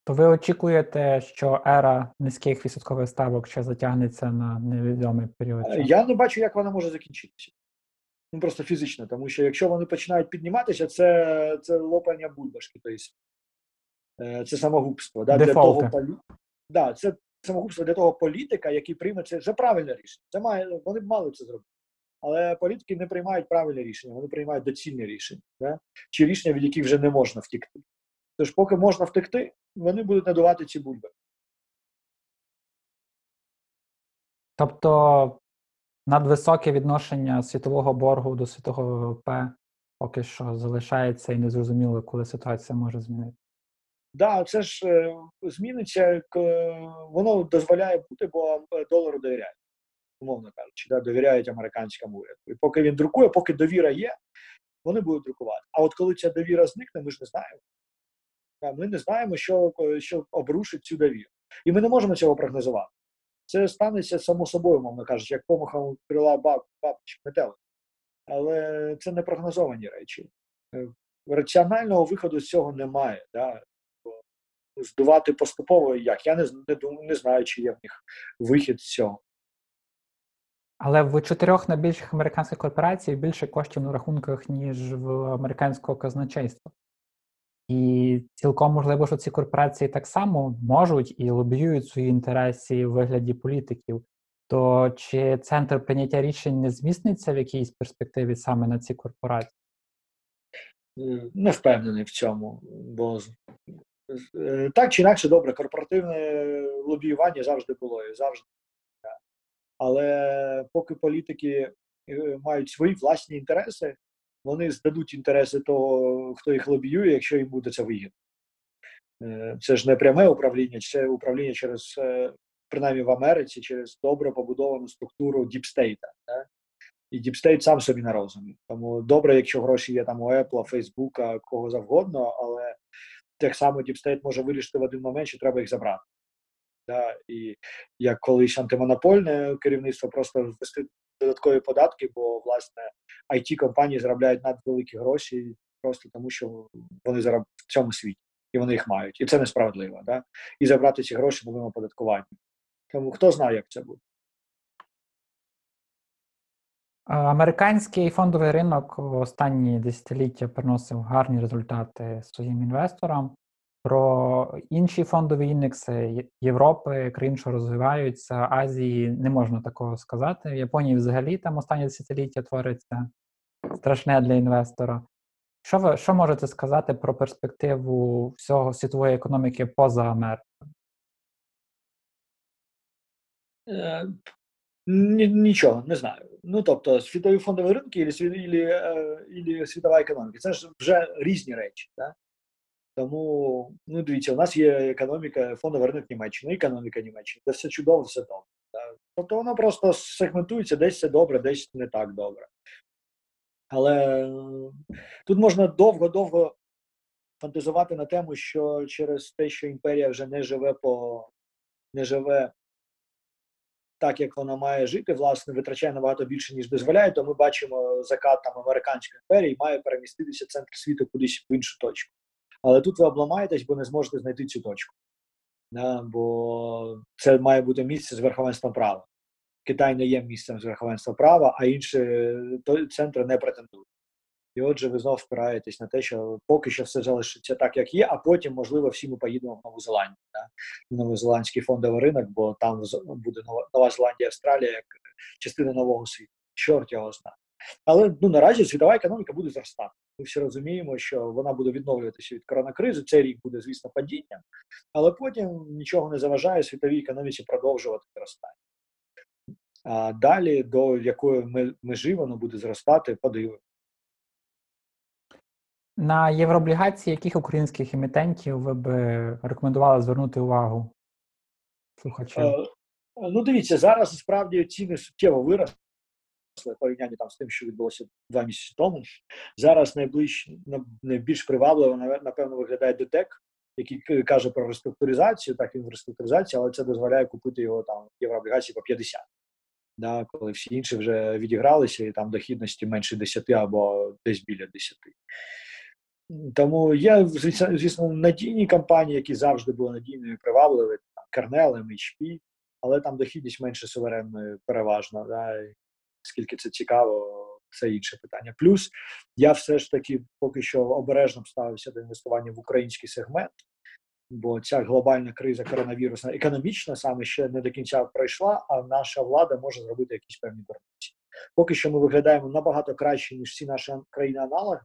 То ви очікуєте, що ера низьких відсоткових ставок ще затягнеться на невідомий період? Часу? Я не бачу, як вона може закінчитися. Ну просто фізично, тому що якщо вони починають підніматися, це це лопання бульбашки. Тобто Е, це самогубство. Да, для того да, Це самогубство для того політика, який прийме це вже правильне рішення. Це має, Вони б мали це зробити. Але політики не приймають правильне рішення, вони приймають доцільне рішення, да? чи рішення, від яких вже не можна втекти. Тож, поки можна втекти, вони будуть надувати ці бульби. Тобто надвисоке відношення світового боргу до світового ВВП поки що залишається і незрозуміло, коли ситуація може змінити. Да, це ж е, зміниться, воно дозволяє бути, бо е, долару довіряють, умовно кажучи, да, довіряють американському уряду. І поки він друкує, поки довіра є, вони будуть друкувати. А от коли ця довіра зникне, ми ж не знаємо. Ми не знаємо, що що обрушить цю довіру. І ми не можемо цього прогнозувати. Це станеться само собою, мовно кажучи, як помахом крила баб, бабочок метелик. Але це не прогнозовані речі. Е, раціонального виходу з цього немає. Да? Здувати поступово як. Я не не, не знаю, чи є в них вихід з цього. Але в чотирьох найбільших американських корпорацій більше коштів на рахунках, ніж в американського казначейства. І цілком можливо, що ці корпорації так само можуть і лобіюють свої інтереси в вигляді політиків. То чи центр прийняття рішень не змісниться в якійсь перспективі саме на ці корпорації? Не впевнений в цьому, бо так чи інакше добре, корпоративне лобіювання завжди було і завжди. Але поки політики е, мають свої власні інтереси, вони здадуть інтереси того, хто їх лобіює, якщо їм буде це вигідно. Е, це ж не пряме управління, це управління через, принаймні в Америці, через добре побудовану структуру deep state а. І deep state сам собі на розумі. Тому добре, якщо гроші є там у Apple, Фейсбука, кого завгодно, але так само deep state може вирішити в один момент, що треба їх забрати. Да? І як колись антимонопольне керівництво просто ввести додаткові податки, бо власне it компанії заробляють надвеликі гроші просто тому, що вони зараз в цьому світі і вони їх мають. І це несправедливо. Да? І забрати ці гроші новим оподаткуванням. Тому хто знає, як це буде. Американський фондовий ринок в останні десятиліття приносив гарні результати своїм інвесторам. Про інші фондові індекси Європи, країн, що розвиваються, Азії не можна такого сказати. В Японії взагалі там останні десятиліття твориться страшне для інвестора. Що ви що можете сказати про перспективу всього світової економіки поза Америкою? Е, Нічого, не знаю. Ну тобто, світові фондові ринки і е, світова економіка це ж вже різні речі. Так? Тому, ну дивіться, у нас є економіка, фондовий ринок Німеччини, економіка Німеччини, де все чудово, все добре. Так? Тобто воно просто сегментується, десь все добре, десь не так добре. Але тут можна довго-довго фантазувати на тему, що через те, що імперія вже не живе по не живе так, як вона має жити, власне, витрачає набагато більше, ніж дозволяє, то ми бачимо закат там американської імперії має переміститися центр світу кудись в іншу точку. Але тут ви обламаєтесь, бо не зможете знайти цю точку. Да, Бо це має бути місце з верховенством права. Китай не є місцем з верховенства права, а інші центри не претендують. І отже, ви знов впираєтесь на те, що поки що все залишиться так, як є, а потім, можливо, всі ми поїдемо в Нову Зеландію, да? новозеландський фондовий ринок, бо там буде Нова, Зеландія, Австралія як частина нового світу. Чорт його знає. Але ну наразі світова економіка буде зростати. Ми всі розуміємо, що вона буде відновлюватися від коронакризи. Цей рік буде, звісно, падінням, але потім нічого не заважає світовій економіці продовжувати зростання. А далі, до якої межі воно буде зростати, подивимося. На єврооблігації яких українських емітентів ви б рекомендували звернути увагу слухачам? Е, ну, дивіться, зараз справді ціни суттєво виросли порівнянні там з тим, що відбулося два місяці тому. Зараз найближче найбільш привабливо, напевно, виглядає ДТЕК, який каже про реструктуризацію, так він в реструктуризації, але це дозволяє купити його там єврооблігації по 50. Да, коли всі інші вже відігралися, і там дохідності менше 10 або десь біля 10. Тому є, звісно, надійні компанії, які завжди були надійною і привабливі, там, MHP, але там дохідність менше суверенної переважно. Да, Скільки це цікаво, це інше питання. Плюс я все ж таки поки що обережно ставився до інвестування в український сегмент, бо ця глобальна криза коронавірусна економічна саме ще не до кінця пройшла, а наша влада може зробити якісь певні дурниці. Поки що ми виглядаємо набагато краще, ніж всі наші країни-аналоги.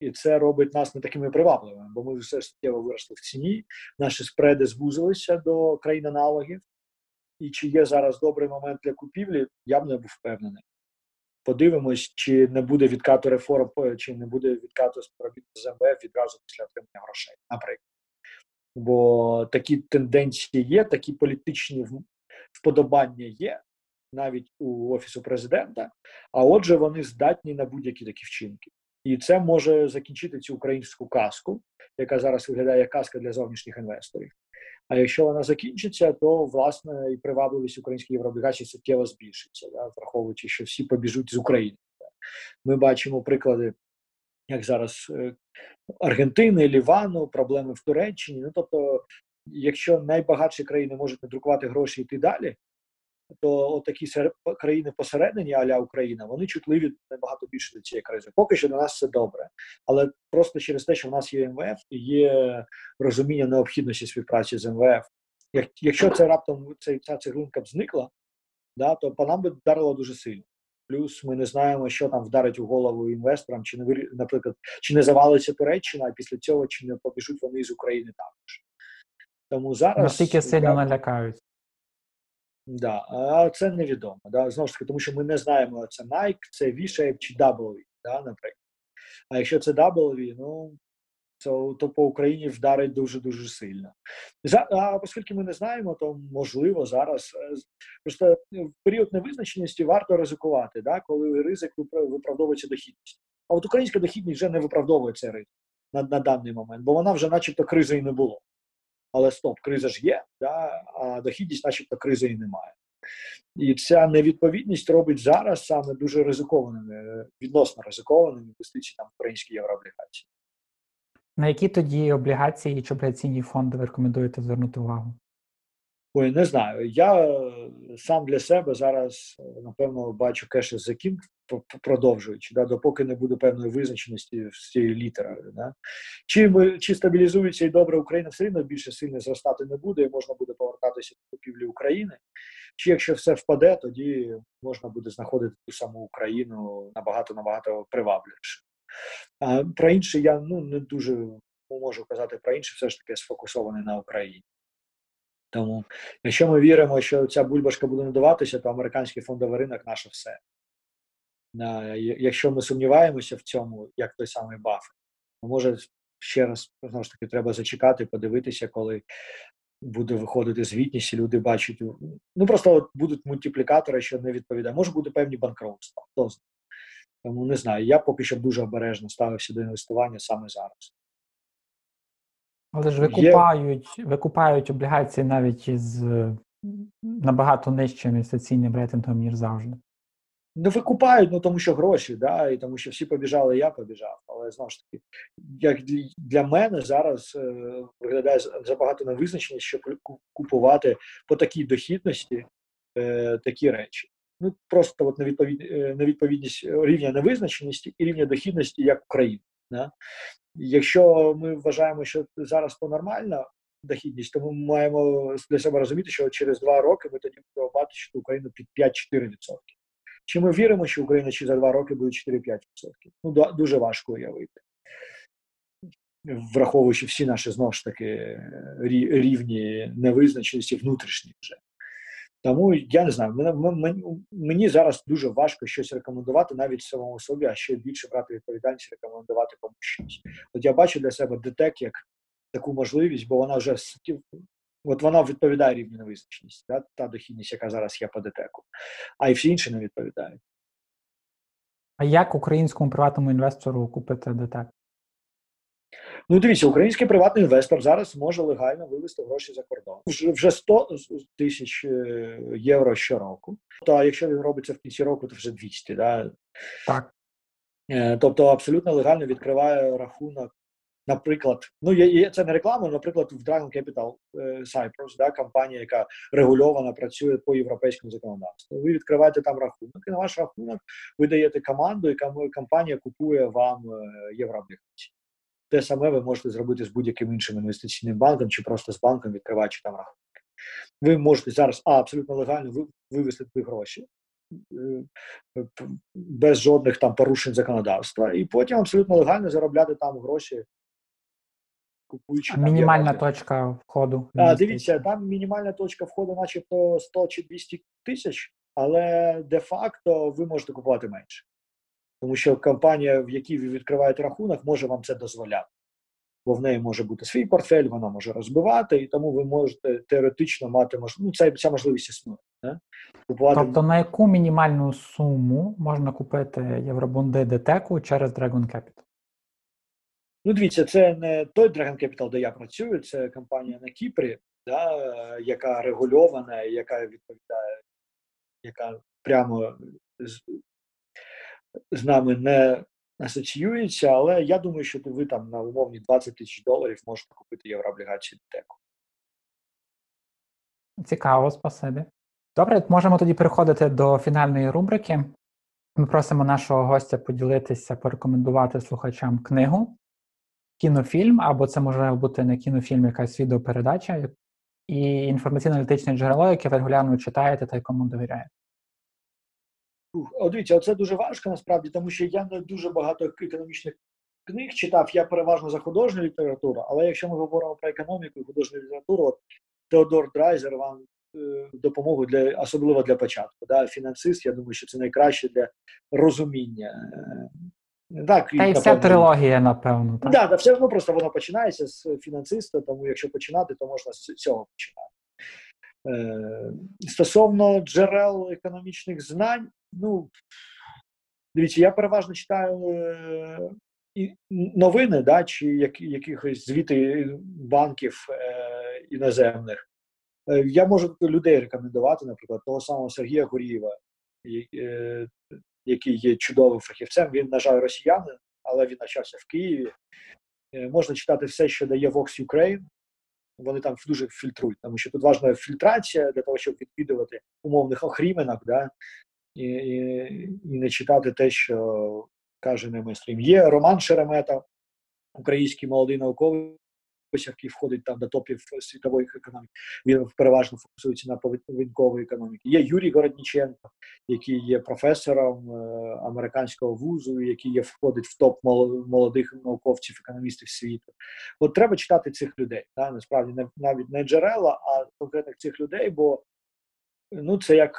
І це робить нас не такими привабливими, бо ми все суттєво виросли в ціні. Наші спреди звузилися до країн-аналогів. І чи є зараз добрий момент для купівлі, я б не був впевнений. Подивимось, чи не буде відкату реформ, чи не буде відкату співробітництва з МВФ відразу після отримання грошей, наприклад. Бо такі тенденції є, такі політичні вподобання є навіть у офісу президента. А отже, вони здатні на будь-які такі вчинки. І це може закінчити цю українську казку, яка зараз виглядає як казка для зовнішніх інвесторів. А якщо вона закінчиться, то власне і привабливість українських єврооблігацій суттєво збільшиться, да, враховуючи, що всі побіжуть з України. Ми бачимо приклади, як зараз е, Аргентини, Лівану, проблеми в Туреччині. Ну тобто, якщо найбагатші країни можуть надрукувати гроші і йти далі, то такі країни посередині, аля Україна, вони чутливі набагато більше до цієї кризи. Поки що для нас все добре, але просто через те, що в нас є МВФ, є розуміння необхідності співпраці з МВФ. Як, Якщо це раптом ця, ця цеглинка б зникла, да, то по нам би вдарило дуже сильно. Плюс ми не знаємо, що там вдарить у голову інвесторам, чи не наприклад, чи не завалиться Туреччина, а після цього чи не побіжуть вони з України також. Тому зараз наскільки сильно налякають. Да, а це невідомо. Да? Знову ж таки, тому що ми не знаємо, це Nike, це V-Shape чи W, да, наприклад. А якщо це W, ну то, то по Україні вдарить дуже дуже сильно. За, а оскільки ми не знаємо, то можливо зараз е, просто в період невизначеності варто ризикувати, да, коли ризик виправдовується дохідність. А от українська дохідність вже не виправдовує цей ризик на, на даний момент, бо вона вже, начебто, кризи і не було але стоп, криза ж є, да, а дохідність, начебто, кризи і немає. І ця невідповідність робить зараз саме дуже ризикованими, відносно ризикованими інвестиції там в українські єврооблігації. На які тоді облігації чи облігаційні фонди ви рекомендуєте звернути увагу? Ой, не знаю. Я сам для себе зараз, напевно, бачу кеш за кін, продовжуючи, да, допоки не буде певної визначеності з цією літерою. Да. Чи чи стабілізується і добре Україна все одно більше сильно зростати не буде, і можна буде повертатися до купівлі України. Чи якщо все впаде, тоді можна буде знаходити ту саму Україну набагато набагато привабливіше. Про інше я ну не дуже можу казати про інше, все ж таки сфокусований на Україні. Тому, якщо ми віримо, що ця бульбашка буде надаватися, то американський фондовий ринок наше все. Якщо ми сумніваємося в цьому, як той самий Баффет, то може ще раз знову ж таки треба зачекати, подивитися, коли буде виходити звітність, і люди бачать. Ну просто от будуть мультиплікатори, що не відповідає. Може бути певні банкротства. Хто знає. Тому не знаю. Я поки що дуже обережно ставився до інвестування саме зараз. Але ж викупають, Є... викупають облігації навіть із набагато нижчим інвестиційним рейтингом, ніж завжди. Не викупають, ну тому що гроші, да, і тому що всі побіжали, я побіжав. Але знову ж таки, як для мене зараз е, виглядає забагато невизначеність, щоб купувати по такій дохідності е, такі речі. ну просто от невідповід, е, невідповідність рівня невизначеності і рівня дохідності як Україна. Да? Якщо ми вважаємо, що зараз то нормальна дохідність, то ми маємо для себе розуміти, що через два роки ми тоді будемо бачити Україну під 5-4%. Чи ми віримо, що Україна чи за два роки буде 4-5%? Ну дуже важко уявити враховуючи всі наші знову ж таки рівні невизначеності внутрішні вже. Тому я не знаю, мені, мені зараз дуже важко щось рекомендувати навіть самому собі, а ще більше брати відповідальність, рекомендувати комусь щось. От я бачу для себе ДТЕК як таку можливість, бо вона вже от вона відповідає рівню невизначеності, да? та дохідність, яка зараз є по ДТЕКу, а і всі інші не відповідають. А як українському приватному інвестору купити ДТЕК? Ну, дивіться, український приватний інвестор зараз може легально вивести гроші за кордон. Вже 100 тисяч е, євро щороку. То а якщо він робиться в кінці року, то вже 200, да? Так. Е, тобто абсолютно легально відкриває рахунок. Наприклад, ну є, це не реклама, наприклад, в Dragon Capital е, Cyprus, да, компанія, яка регульована працює по європейському законодавству. Ви відкриваєте там рахунок, і на ваш рахунок ви даєте команду, яка компанія купує вам єврооблігації. Те саме ви можете зробити з будь-яким іншим інвестиційним банком чи просто з банком, відкриваючи там рахунки. Ви можете зараз а, абсолютно легально вивести гроші е, без жодних там порушень законодавства, і потім абсолютно легально заробляти там гроші. Купуючи а мінімальна точка входу. А, Дивіться, там мінімальна точка входу, начебто 100 чи 200 тисяч, але де-факто ви можете купувати менше. Тому що компанія, в якій ви відкриваєте рахунок, може вам це дозволяти. Бо в неї може бути свій портфель, вона може розбивати, і тому ви можете теоретично мати можливість. Ну, ця можливість існує. Купувати... Тобто на яку мінімальну суму можна купити євробонди ДТЕКу через Dragon Capital? Ну, дивіться, це не той Dragon Capital, де я працюю, це компанія на Кіпрі, да, яка регульована, яка відповідає, яка прямо з нами не асоціюється, але я думаю, що ви там на умовні 20 тисяч доларів можете купити єврооблігації ДТЕКу. Цікаво, спасибі. Добре, можемо тоді переходити до фінальної рубрики. Ми просимо нашого гостя поділитися, порекомендувати слухачам книгу, кінофільм, або це може бути не кінофільм, якась відеопередача, і інформаційно-аналітичне джерело, яке ви регулярно читаєте та якому довіряєте. О, дивіться, оце дуже важко насправді, тому що я не дуже багато економічних книг читав. Я переважно за художню літературу, але якщо ми говоримо про економіку і художню літературу, от Теодор Драйзер вам е, допомогу для особливо для початку. Да? Фінансист, я думаю, що це найкраще для розуміння. Е, так, Та і вся трилогія, напевно. Так, да, да, все одно просто воно починається з фінансиста, тому якщо починати, то можна з цього починати. Е, Стосовно джерел економічних знань, ну дивіться, я переважно читаю е, новини, да, чи як, якихось звіти банків е, іноземних. Е, я можу людей рекомендувати, наприклад, того самого Сергія Гурієва, е, який є чудовим фахівцем. Він, на жаль, росіянин, але він навчався в Києві. Е, можна читати все, що дає Vox Ukraine. Вони там дуже фільтрують, тому що тут важлива фільтрація для того, щоб відвідувати умовних охріменок, да, і, і, і не читати те, що каже не мислім. Є Роман Шеремета, український молодий науковий, який входить там до топів світової економіки. Він переважно фокусується на поведінковій економіці. Є Юрій Городніченко, який є професором е, американського вузу, який є входить в топ молодих науковців, економістів світу. От треба читати цих людей. Та насправді не навіть не джерела, а конкретних цих людей, бо ну це як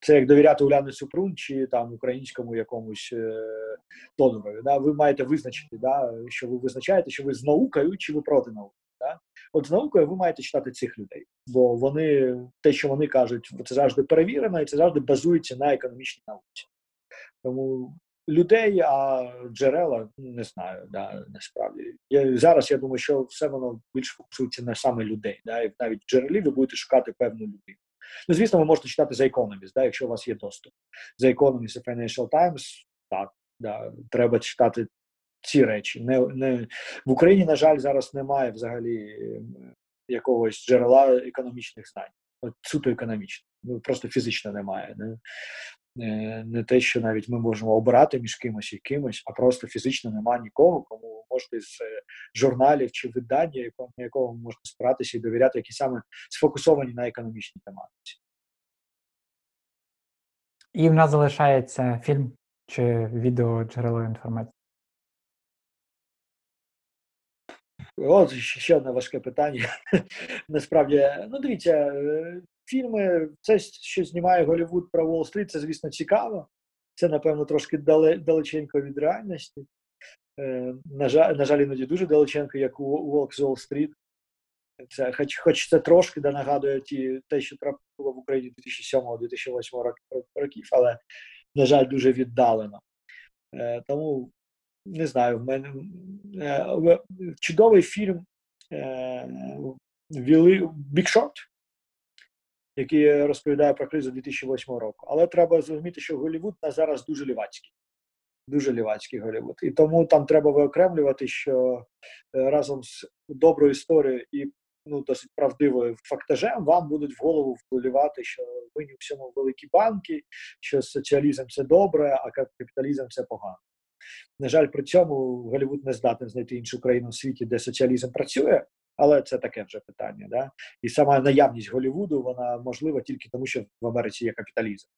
це як довіряти Уляни Супрун чи там українському якомусь е. Да? Ви маєте визначити, да, що ви визначаєте, що ви з наукою чи ви проти науки. Да? От з наукою ви маєте читати цих людей, бо вони те, що вони кажуть, це завжди перевірено і це завжди базується на економічній науці. Тому людей, а джерела не знаю, да, насправді. Я, Зараз я думаю, що все воно більш фокусується на саме людей. Да? І навіть джерелі ви будете шукати певну людину. Ну, звісно, ви можете читати за Economist, да, якщо у вас є доступ. За Economist і Financial Times, так, да, треба читати ці речі. Не, не, В Україні, на жаль, зараз немає взагалі якогось джерела економічних знань, от суто економічних. Ну просто фізично немає. Не? Не те, що навіть ми можемо обирати між кимось і кимось, а просто фізично немає нікого, кому можете з е, журналів чи видання, на якого можете спиратися і довіряти, які саме сфокусовані на економічній тематиці. І в нас залишається фільм чи відео джерело інформації. От ще ще одне важке питання. Насправді, ну дивіться, е, фільми, це що знімає Голлівуд про Уолл-стріт, це, звісно, цікаво. Це, напевно, трошки далеченько від реальності. Е, на, жаль, на жаль, іноді дуже далеченько, як у Волк з Уолл-стріт. Це, хоч, хоч це трошки да, нагадує ті, те, що трапило в Україні 2007-2008 років, але, на жаль, дуже віддалено. Е, тому не знаю, в мене е, чудовий фільм е, Short, який розповідає про кризу 2008 року. Але треба зрозуміти, що Голлівуд на зараз дуже лівацький. Дуже лівацький Голлівуд. І тому там треба виокремлювати, що е, разом з доброю історією і ну, досить правдивою фактажем вам будуть в голову вливати, що винні у всьому великі банки, що соціалізм це добре, а капіталізм це погано. На жаль, при цьому Голлівуд не здатен знайти іншу країну в світі, де соціалізм працює, але це таке вже питання. Да? І сама наявність Голлівуду вона можлива тільки тому, що в Америці є капіталізм.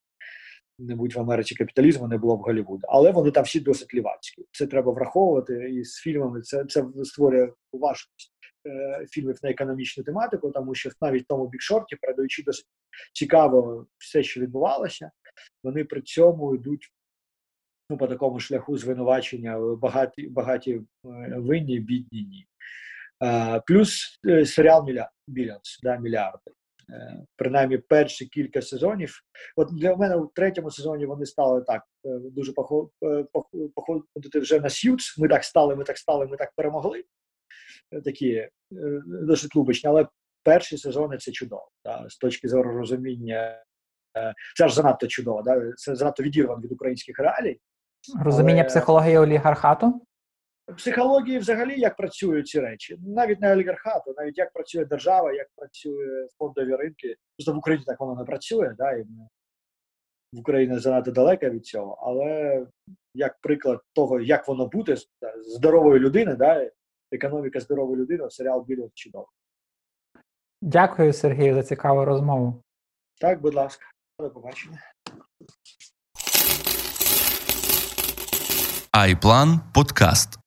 Не будь в Америці капіталізму, не було б Голлівуду. Але вони там всі досить лівацькі. Це треба враховувати. І з фільмами це, це створює важкість е, фільмів на економічну тематику, тому що навіть в тому бікшорті, передаючи досить цікаво все, що відбувалося, вони при цьому йдуть ну, по такому шляху звинувачення багаті, багаті е, винні, бідні ні. Е, плюс е, серіал Міля, да, мільярди. Е, принаймні перші кілька сезонів. От для мене у третьому сезоні вони стали так дуже похо- походити вже на Сьюз. Ми так стали, ми так стали, ми так перемогли. Такі досить лубочні, але перші сезони це чудово. Да, з точки зору розуміння. Це аж занадто чудово, да? це занадто відірвано від українських реалій. Розуміння Але- психології олігархату. Психології взагалі як працюють ці речі. Навіть не олігархату, навіть як працює держава, як працює фондові ринки. Просто в Україні так воно не працює, да, і ми- в Україні занадто далека від цього. Але як приклад того, як воно буде здорової людини, да, економіка здорової людини, серіал Білі чудово. Дякую, Сергію, за цікаву розмову. Так, будь ласка, до побачення. Айплан Подкаст.